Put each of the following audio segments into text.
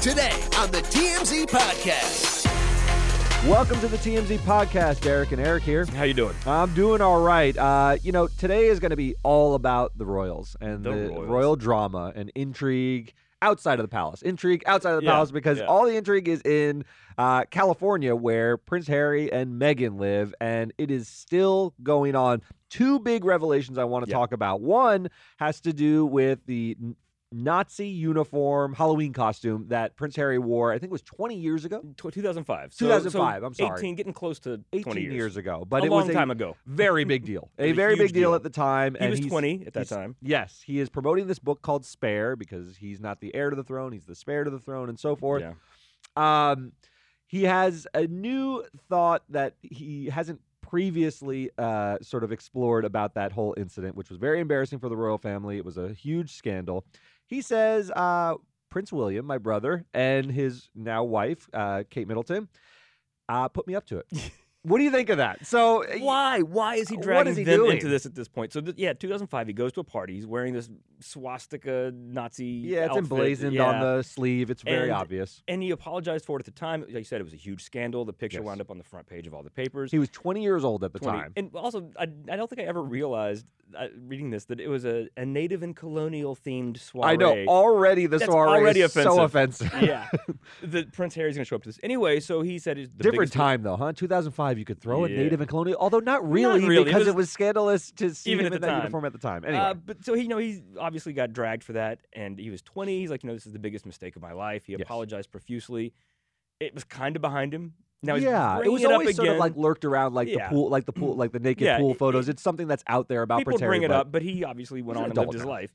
today on the TMZ Podcast. Welcome to the TMZ podcast. Eric and Eric here. How you doing? I'm doing all right. Uh, you know, today is going to be all about the Royals and The the, Royals. royal drama and intrigue outside of the palace. Intrigue outside of the Yeah, palace because yeah. all the intrigue is in uh, California, where Prince Harry and Meghan live, and it is still going on. Two big revelations I want to Yeah. talk about. One has to do with the n- Nazi uniform Halloween costume that Prince Harry wore. I think it was 20 years ago. Tw 2005. So- 2005, so I'm sorry. 18, getting close to 18 20 years. ago, but a it long was a time ago. very big deal. A a very big deal, deal. at the time. He and was 20 at that time. Yes, he is promoting this book called Spare because he's not the heir to the throne; he's the spare to the throne, and so forth. Yeah. Um, he has a new thought that he hasn't previously uh, sort of explored about that whole incident, which was very embarrassing for the royal family. It was a huge scandal. He says uh, Prince William, my brother, and his now wife, uh, Kate Middleton, uh, put me up to it. what do you think of that? So Why? Why is he dragging is he them doing? into this at this point? So, th- yeah, 2005, he goes to a party. He's wearing this swastika Nazi. Yeah, it's outfit. emblazoned Yeah. on the sleeve. It's very And- obvious. And he apologized for it at the time. Like you said, it was a huge scandal. The picture Yes. wound up on the front page of all the papers. He was 20 years old at the 20 time. And also, I, I don't think I ever realized, uh, reading this, that it was a, a native and colonial themed soiree. I know already the That's soiree already is so offensive. offensive. yeah, that Prince Harry's going to show up to this anyway. So he said it's the Different time though, huh? 2005, you could throw a native and colonial, although not really, really. It because was- it was scandalous to see Even him in the that time. uniform at the time. Anyway, Uh, but so he, you know, he obviously got dragged for that, and he was 20. He's like, you know, this is the biggest mistake of my life. He Yes. apologized profusely. It was kind of behind him. Now he's yeah, it was up always sort of like lurked around, like Yeah. the pool, like the pool, like the naked Yeah, pool photos. it- it's something that's out there about people Prince bring it up, but he obviously went on an and lived adult his life.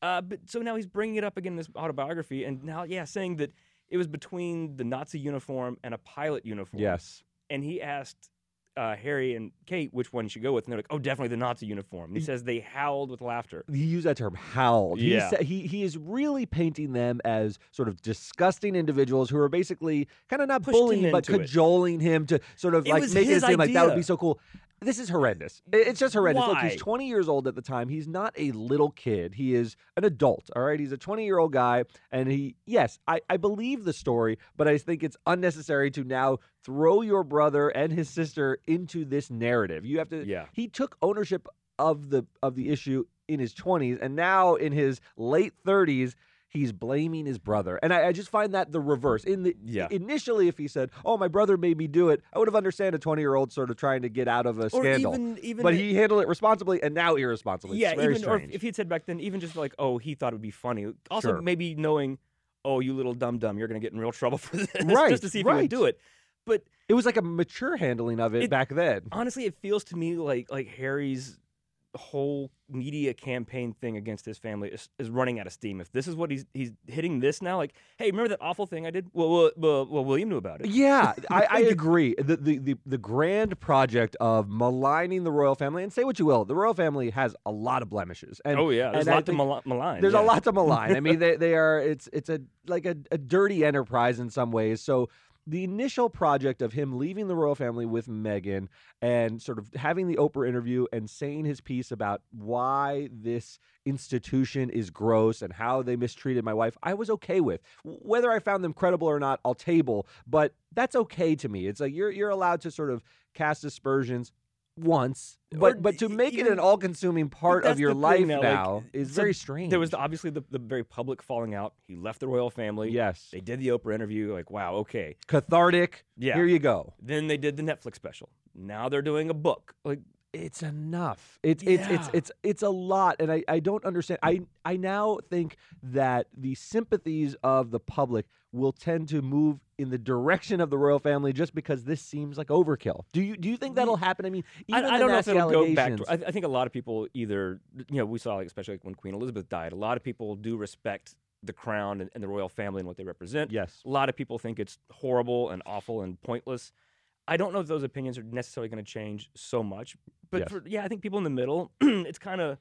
Uh, but so now he's bringing it up again in this autobiography, and now, yeah, saying that it was between the Nazi uniform and a pilot uniform. Yes, and he asked uh, Harry and Kate which one he should go with, and they're like, "Oh, definitely the Nazi uniform." And he says they howled with laughter. he used that term howled. He Yeah. sa- he he is really painting them as sort of disgusting individuals who are basically kind of not Pushed him bullying but into it. cajoling him to sort of It like was make it his seem like that would be so cool. This is horrendous. It's just horrendous. Look, he's 20 years old at the time. He's not a little kid. He is an adult. All right. He's a 20 year old guy. And he, yes, I, I believe the story, but I think it's unnecessary to now throw your brother and his sister into this narrative. You have to, Yeah. he took ownership of the of the issue in his 20s and now in his late 30s he's blaming his brother and I, I just find that the reverse in the Yeah. initially if he said oh my brother made me do it i would have understood a 20 year old sort of trying to get out of a Or scandal even, even, but he handled it responsibly and now irresponsibly yeah, it's very even or strange if, if he had said back then, even just like, "Oh, he thought it would be funny." Also, Sure. maybe knowing, "Oh, you little dum dum, you're going to get in real trouble for this," Right, just to see if he right. would do it. But it was like a mature handling of it, It- back then honestly, it feels to me like like Harry's whole media campaign thing against his family is, is running out of steam. If this is what he's he's hitting this now, like, hey, remember that awful thing I did? Well, well, well, well William knew about it. Yeah, I, I agree. The, the the the grand project of maligning the royal family, and say what you will, the royal family has a lot of blemishes. And oh yeah, there's and a lot to mal- malign. There's yeah. a lot to malign. I mean, they they are it's it's a like a, a dirty enterprise in some ways. So the initial project of him leaving the royal family with Meghan and sort of having the Oprah interview and saying his piece about why this institution is gross and how they mistreated my wife, I was okay with. Whether I found them credible or not, I'll table, but that's okay to me. It's like you're you're allowed to sort of cast aspersions once, but Or but to make it an all-consuming part of your life thing now, now, like, is so very strange. There was the, obviously the, the very public falling out. He left the royal family. yes, They did the Oprah interview. Like, wow, okay. cathartic. Yeah. Here you go. Then they did the Netflix special. Now they're doing a book. Like, It's enough. It's it's it's it's it's a lot, and I I don't understand. I I now think that the sympathies of the public will tend to move in the direction of the royal family just because this seems like overkill. Do you do you think that'll happen? I mean, I, even I the don't know if it'll go back. To, I, I think a lot of people either, you know, we saw, like, especially like when Queen Elizabeth died, a lot of people do respect the crown and, and the royal family and what they represent. yes. A lot of people think it's horrible and awful and pointless. I don't know if those opinions are necessarily going to change so much, but Yes. for, yeah, I think people in the middle, it's kind of,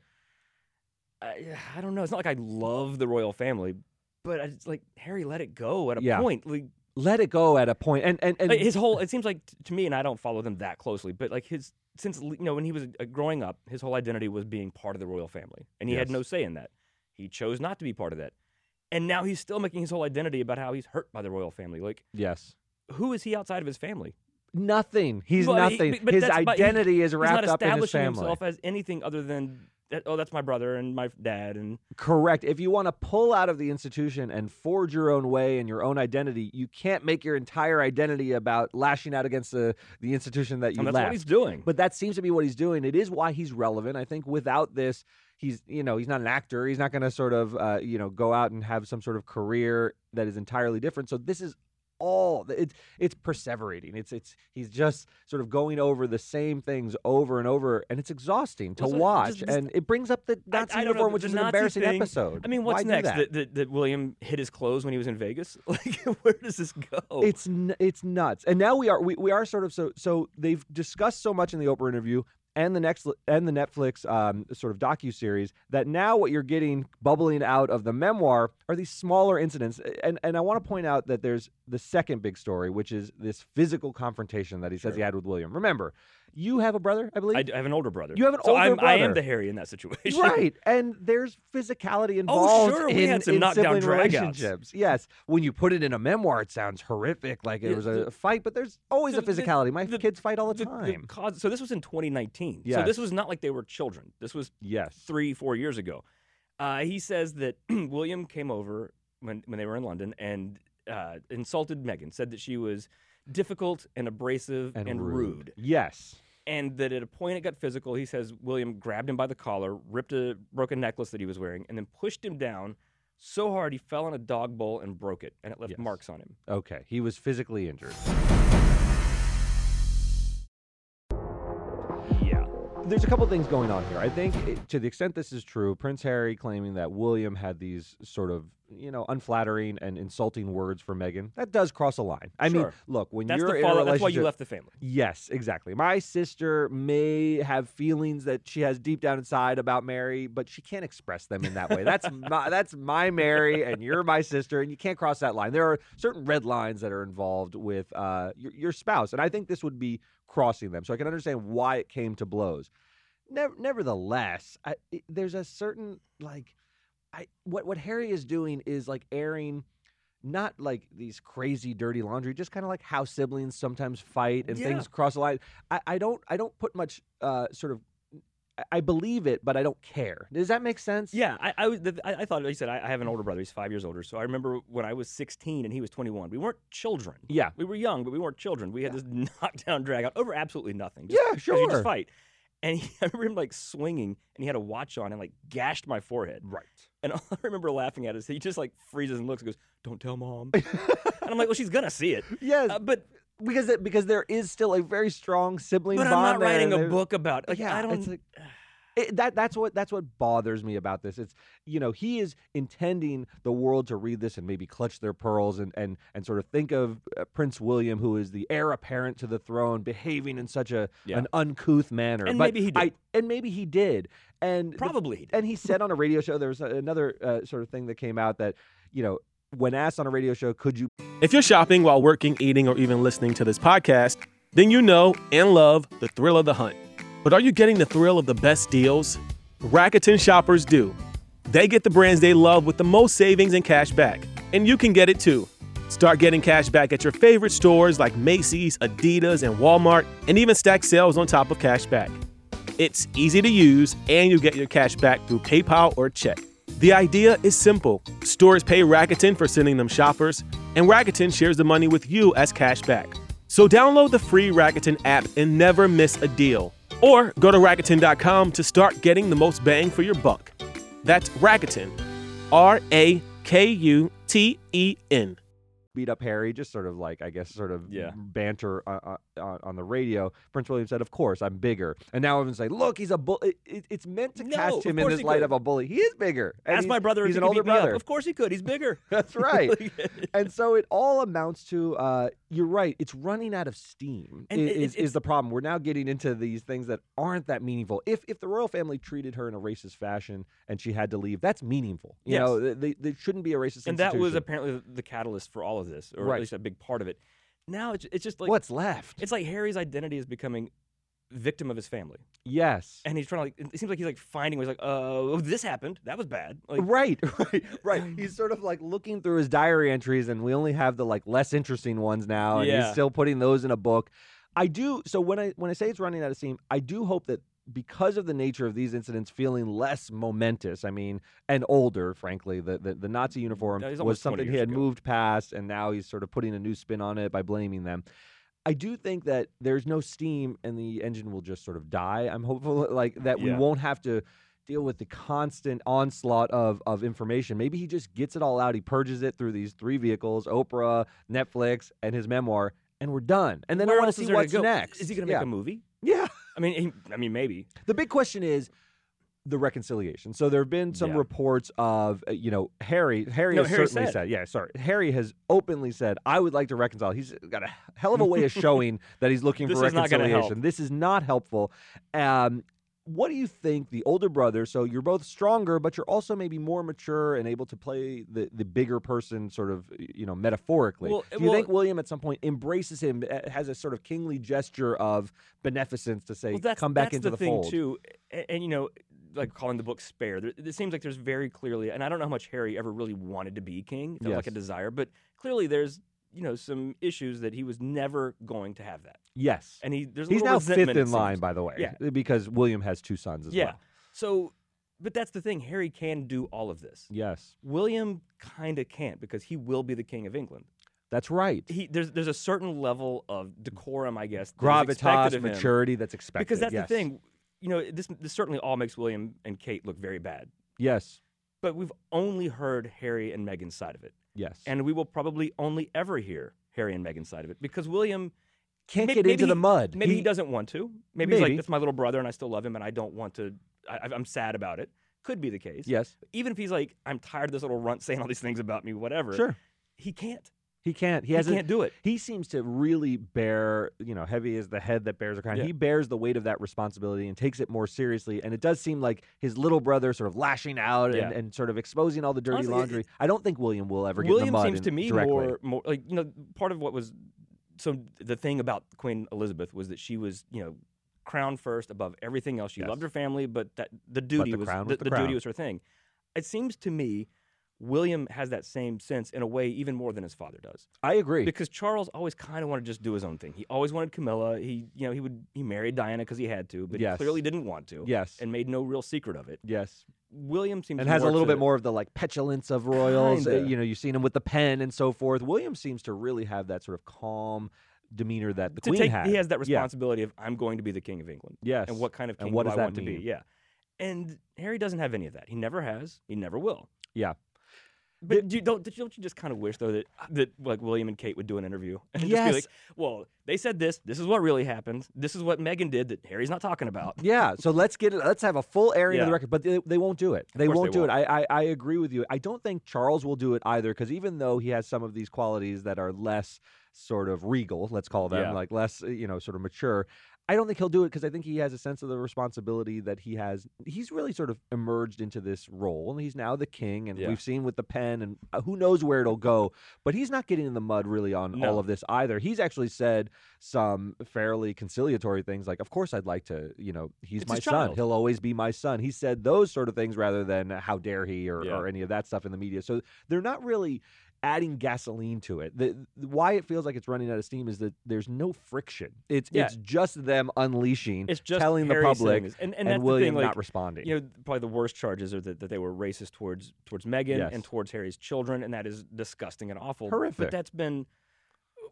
I, I don't know. It's not like I love the royal family, but it's like Harry let it go at a Yeah. point. Like, Let it go at a point, and and and his whole, it seems like to me, and I don't follow them that closely, but like his since you know when he was uh, growing up, his whole identity was being part of the royal family, and he had no say in that. He chose not to be part of that. and now he's still making his whole identity about how he's hurt by the royal family. Like, Yes. who is he outside of his family? Nothing. He's he- nothing. but his but he- identity is wrapped up in his family. himself as anything other than oh, that's my brother and my dad, and Correct. If you want to pull out of the institution and forge your own way and your own identity, you can't make your entire identity about lashing out against the, the institution that you and that's left. what he's doing. But that seems to be what he's doing. It is why he's relevant. I think without this, he's you know he's not an actor. He's not going to sort of uh, you know go out and have some sort of career that is entirely different. So this is all it's it's perseverating. It's it's he's just sort of going over the same things over and over, and it's exhausting to Well, so watch. just- and it brings up the I- Nazi I know, uniform, which is an Nazi embarrassing thing- episode. I mean, what's Why next? that? That, that William hit his clothes when he was in Vegas? Like, where does this go? It's it's nuts. And now we are we, we are sort of so so they've discussed so much in the Oprah interview and the next and the Netflix um, sort of docu series that now what you're getting bubbling out of the memoir are these smaller incidents. And and I want to point out that there's the second big story, which is this physical confrontation that he says he had with William. Remember, you have a brother, I believe. I have an older brother. You have an so older I'm, I am the Harry in that situation. Right, and there's physicality Oh, involved sure, we in, had some knockdown relationships. Yes, when you put it in a memoir, it sounds horrific, like it Yeah, was a the- fight. But there's always the- a physicality. My the- kids fight all the time. cause, so this was in 2019. So this was not like they were children. This was yes, three, four years ago. Uh, he says that William came over when, when they were in London and uh, insulted Meghan, said that she was difficult and abrasive and, and, rude. Yes, And that at a point it got physical. He says William grabbed him by the collar, ripped a broken necklace that he was wearing, and then pushed him down so hard he fell on a dog bowl and broke it, and it left Yes. marks on him. okay. He was physically injured. Yeah. There's a couple things going on here. I think, it, to the extent this is true, Prince Harry claiming that William had these sort of, you know, unflattering and insulting words for Meghan, that does cross a line. I mean, look, when That's you're the in a fallout. That's why you left the family. Yes, exactly. My sister may have feelings that she has deep down inside about Mary, but she can't express them in that way. That's my that's my Mary, and you're my sister, and you can't cross that line. There are certain red lines that are involved with uh, your, your spouse, and I think this would be crossing them. So I can understand why it came to blows. Never, nevertheless, I, it- there's a certain like, I what what Harry is doing is like airing not like these crazy dirty laundry, just kind of like how siblings sometimes fight and Yeah. things cross the line. I, I don't I don't put much uh, sort of I- believe it, but I don't care. Does that make sense? Yeah, I, I was. I, I thought. Like you said, I, I have an older brother. He's five years older. So I remember when I was 16 and he was 21. We weren't children. Yeah. We were young, but we weren't children. We had this knockdown drag out over absolutely nothing. Just, Yeah, 'cause You sure. just fight. And he, I remember him like swinging, and he had a watch on and like gashed my forehead. Right. And all I remember laughing at is he just like freezes and looks and goes, "Don't tell mom." and I'm like, "Well, she's gonna see it." Yes, Uh, but because it, because there is still a very strong sibling but I'm bond not there, writing a book about. Like, yeah, I don't. it's like- It, that that's what that's what bothers me about this. It's you know he is intending the world to read this and maybe clutch their pearls and and and sort of think of uh, Prince William, who is the heir apparent to the throne, behaving in such a Yeah. an uncouth manner. And but maybe he did. I, and maybe he did. And the Probably. he did. and he said on a radio show there was another uh, sort of thing that came out that you know when asked on a radio show could you If you're shopping while working, eating, or even listening to this podcast, then you know and love the thrill of the hunt. But are you getting the thrill of the best deals? Rakuten shoppers do. They get the brands they love with the most savings and cash back. And you can get it too. Start getting cash back at your favorite stores like Macy's, Adidas, and Walmart, and even stack sales on top of cash back. It's easy to use, and you get your cash back through PayPal or check. The idea is simple. Stores pay Rakuten for sending them shoppers, and Rakuten shares the money with you as cash back. So download the free Rakuten app and never miss a deal. Or go to Rakuten.com to start getting the most bang for your buck. That's Rakuten. R A K U T E N. beat up Harry, just sort of like I guess sort of Yeah. banter on, on, on the radio. Prince William said, "Of course, I'm bigger," and now everyone's like, "Look, he's a bull." It, it- it's meant to No, cast him in this light could. of a bully. He is bigger. and Ask my brother He's an older beat me up. brother. Of course he could. He's bigger. That's right. and so it all amounts to uh, you're right it's running out of steam And is, is the problem we're now getting into these things that aren't that meaningful if if the royal family treated her in a racist fashion and she had to leave that's meaningful you Yes. know th- they, they shouldn't be a racist and that was apparently the catalyst for all of this, or Right. at least a big part of it. Now it's, it's just like what's left It's like Harry's identity is becoming victim of his family, Yes. and he's trying to like. It seems like he's like finding ways like, uh, oh, this happened. That was bad. Like, right, right, right. He's sort of like looking through his diary entries, and we only have the like less interesting ones now, and he's still putting those in a book. I do. So when I when I say it's running out of steam, I do hope that because of the nature of these incidents feeling less momentous, I mean, and older, frankly, the the, the Nazi uniform Yeah, was something he had ago. moved past, and now he's sort of putting a new spin on it by blaming them. I do think that there's no steam and the engine will just sort of die. I'm hopeful like that we won't have to deal with the constant onslaught of of information. Maybe he just gets it all out. He purges it through these three vehicles: Oprah, Netflix, and his memoir, and we're done. And then where I want to see what's next. Is he going to yeah. make a movie? Yeah. I mean, he, I mean, maybe. The big question is the reconciliation. So there have been some Yeah. reports of, uh, you know, Harry. Harry No, has Harry certainly said. said. yeah, sorry. Harry has openly said, I would like to reconcile. He's got a hell of a way of showing that he's looking for is not gonna help. reconciliation. This is not helpful. Um, what do you think the older brother? So you're both stronger, but you're also maybe more mature and able to play the, the bigger person, sort of, you know, metaphorically. Well, do you well- think William at some point embraces him, uh, has a sort of kingly gesture of beneficence to say, Well, come back into the, the, thing fold? too. And, and you know, like calling the book "Spare," there, it seems like there's very clearly, and I don't know how much Harry ever really wanted to be king, It felt like a desire, but clearly there's you know some issues that he was never going to have that, Yes. and he there's a He's now fifth in line, by the way. Yeah. Because William has two sons as yeah. well. So, but that's the thing. Harry can do all of this. Yes. William kind of can't because he will be the king of England. That's right. He there's there's a certain level of decorum, I guess, that is expected Gravitas, maturity that's expected. because that's yes. the thing. You know, this this certainly all makes William and Kate look very bad. Yes. But we've only heard Harry and Meghan's side of it, Yes. and we will probably only ever hear Harry and Meghan's side of it because William can't get maybe into the mud. maybe he, doesn't want to. Maybe, he's like, "That's my little brother, and I still love him, and I don't want to. I, I'm sad about it." Could be the case. Yes. Even if he's like, "I'm tired of this little runt saying all these things about me," whatever. Sure. He can't. He can't. He He, has can't do it. He seems to really bear, you know, heavy is the head that bears a crown. Yeah. He bears the weight of that responsibility and takes it more seriously. And it does seem like his little brother sort of lashing out and, Yeah. and sort of exposing all the dirty Honestly, it- laundry. I don't think William will ever get in William the mud William seems to me directly. more more like you know part of what was so the thing about Queen Elizabeth was that she was you know crown first above everything else. She Yes. loved her family, but that the duty the was crown the, the the duty was her thing. It seems to me William has that same sense in a way even more than his father does. I agree. Because Charles always kind of wanted to just do his own thing. He always wanted Camilla. He you know he would he married Diana because he had to, but Yes. he clearly didn't want to. yes. And made no real secret of it. yes. William seems and has a more little to- bit more of the like petulance of royals. uh, Kinda. you know, you've seen him with the pen and so forth. William seems to really have that sort of calm demeanor that the to queen take, had. He has that Yeah. responsibility of I'm going to be the king of England. Yes. and what kind of And king what do does I that want to be? mean? Yeah, and Harry doesn't have any of that. He never has. He never will. Yeah. But do you, don't don't you just kind of wish though that that like William and Kate would do an interview and just Yes. be like, well, they said this. This is what really happened. This is what Meghan did that Harry's not talking about. Yeah, so let's get it. Let's have a full airing of the record, but they, they won't do it. They won't they do it. I, I I agree with you. I don't think Charles will do it either, because even though he has some of these qualities that are less sort of regal, let's call them, Yeah. like less uh, you know sort of mature. I don't think he'll do it because I think he has a sense of the responsibility that he has. He's really sort of emerged into this role, and he's now the king. And Yeah. we've seen with the pen, and uh, who knows where it'll go. But he's not getting in the mud really on all of this either. He's actually said some fairly conciliatory things, like, "Of course, I'd like to. You know, he's It's my son. child. He'll always be my son." He said those sort of things rather than "How dare he" or, Yeah. or any of that stuff in the media. So they're not really adding gasoline to it. The, why it feels like it's running out of steam is that there's no friction. It's Yeah. it's just them unleashing, It's just telling Harry the public, saying and, and, and, William the thing, like, not responding. You know, probably the worst charges are that, that they were racist towards towards Meghan Yes. and towards Harry's children, and that is disgusting and awful. Horrific. But that's been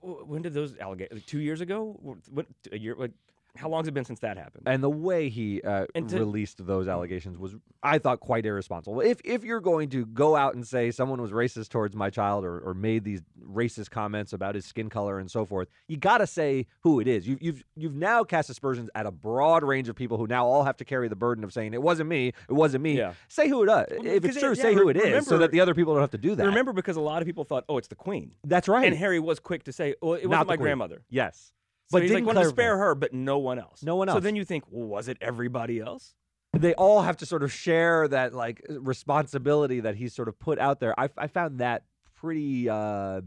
when did those allegations? Like two years ago? What, a year? Like how long has it been since that happened? and the way he uh, to- released those allegations was, I thought, quite irresponsible. If if you're going to go out and say someone was racist towards my child or, or made these racist comments about his skin color and so forth, you got to say who it is. You've you've you've now cast aspersions at a broad range of people who now all have to carry the burden of saying it wasn't me, it wasn't me. Yeah. Say who it is. Well, if it's true, yeah, say who it is, so that the other people don't have to do that. Remember, because a lot of people thought, oh, it's the Queen, that's right. and Harry was quick to say, well, it wasn't my Queen. grandmother. yes. So But he's like, wanted to spare her, but no one else. No one else. So then you think, well, was it everybody else? they all have to sort of share that like responsibility that he's sort of put out there. I, I found that pretty uh,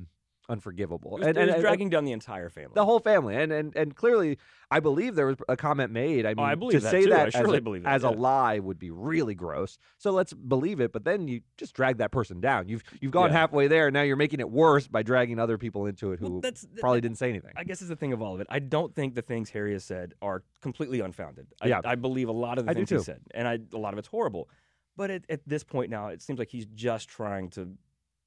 unforgivable. Was, and, and, dragging down the entire family. the whole family, and and and clearly, I believe there was a comment made. I mean, Oh, I believe to that say too. I that as, surely a, believe that, as a lie would be really gross. So let's believe it, but then you just drag that person down. You've you've gone Yeah. halfway there, now you're making it worse by dragging other people into it who Well, probably didn't say anything. I guess is the thing of all of it. I don't think the things Harry has said are completely unfounded. I, Yeah. I believe a lot of the I things he said, and I, a lot of it's horrible. But at, at this point now, it seems like he's just trying to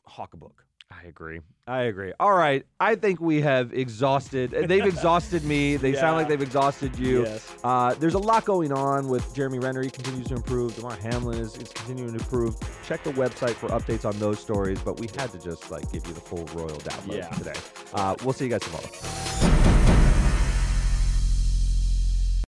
hawk a book. I agree. I agree. All right. I think we have exhausted. They've exhausted me. They sound like they've exhausted you. Yes. Uh, there's a lot going on with Jeremy Renner. He continues to improve. Damar Hamlin is, is continuing to improve. Check the website for updates on those stories. But we had to just like give you the full royal download Yeah. today. Uh, we'll see you guys tomorrow.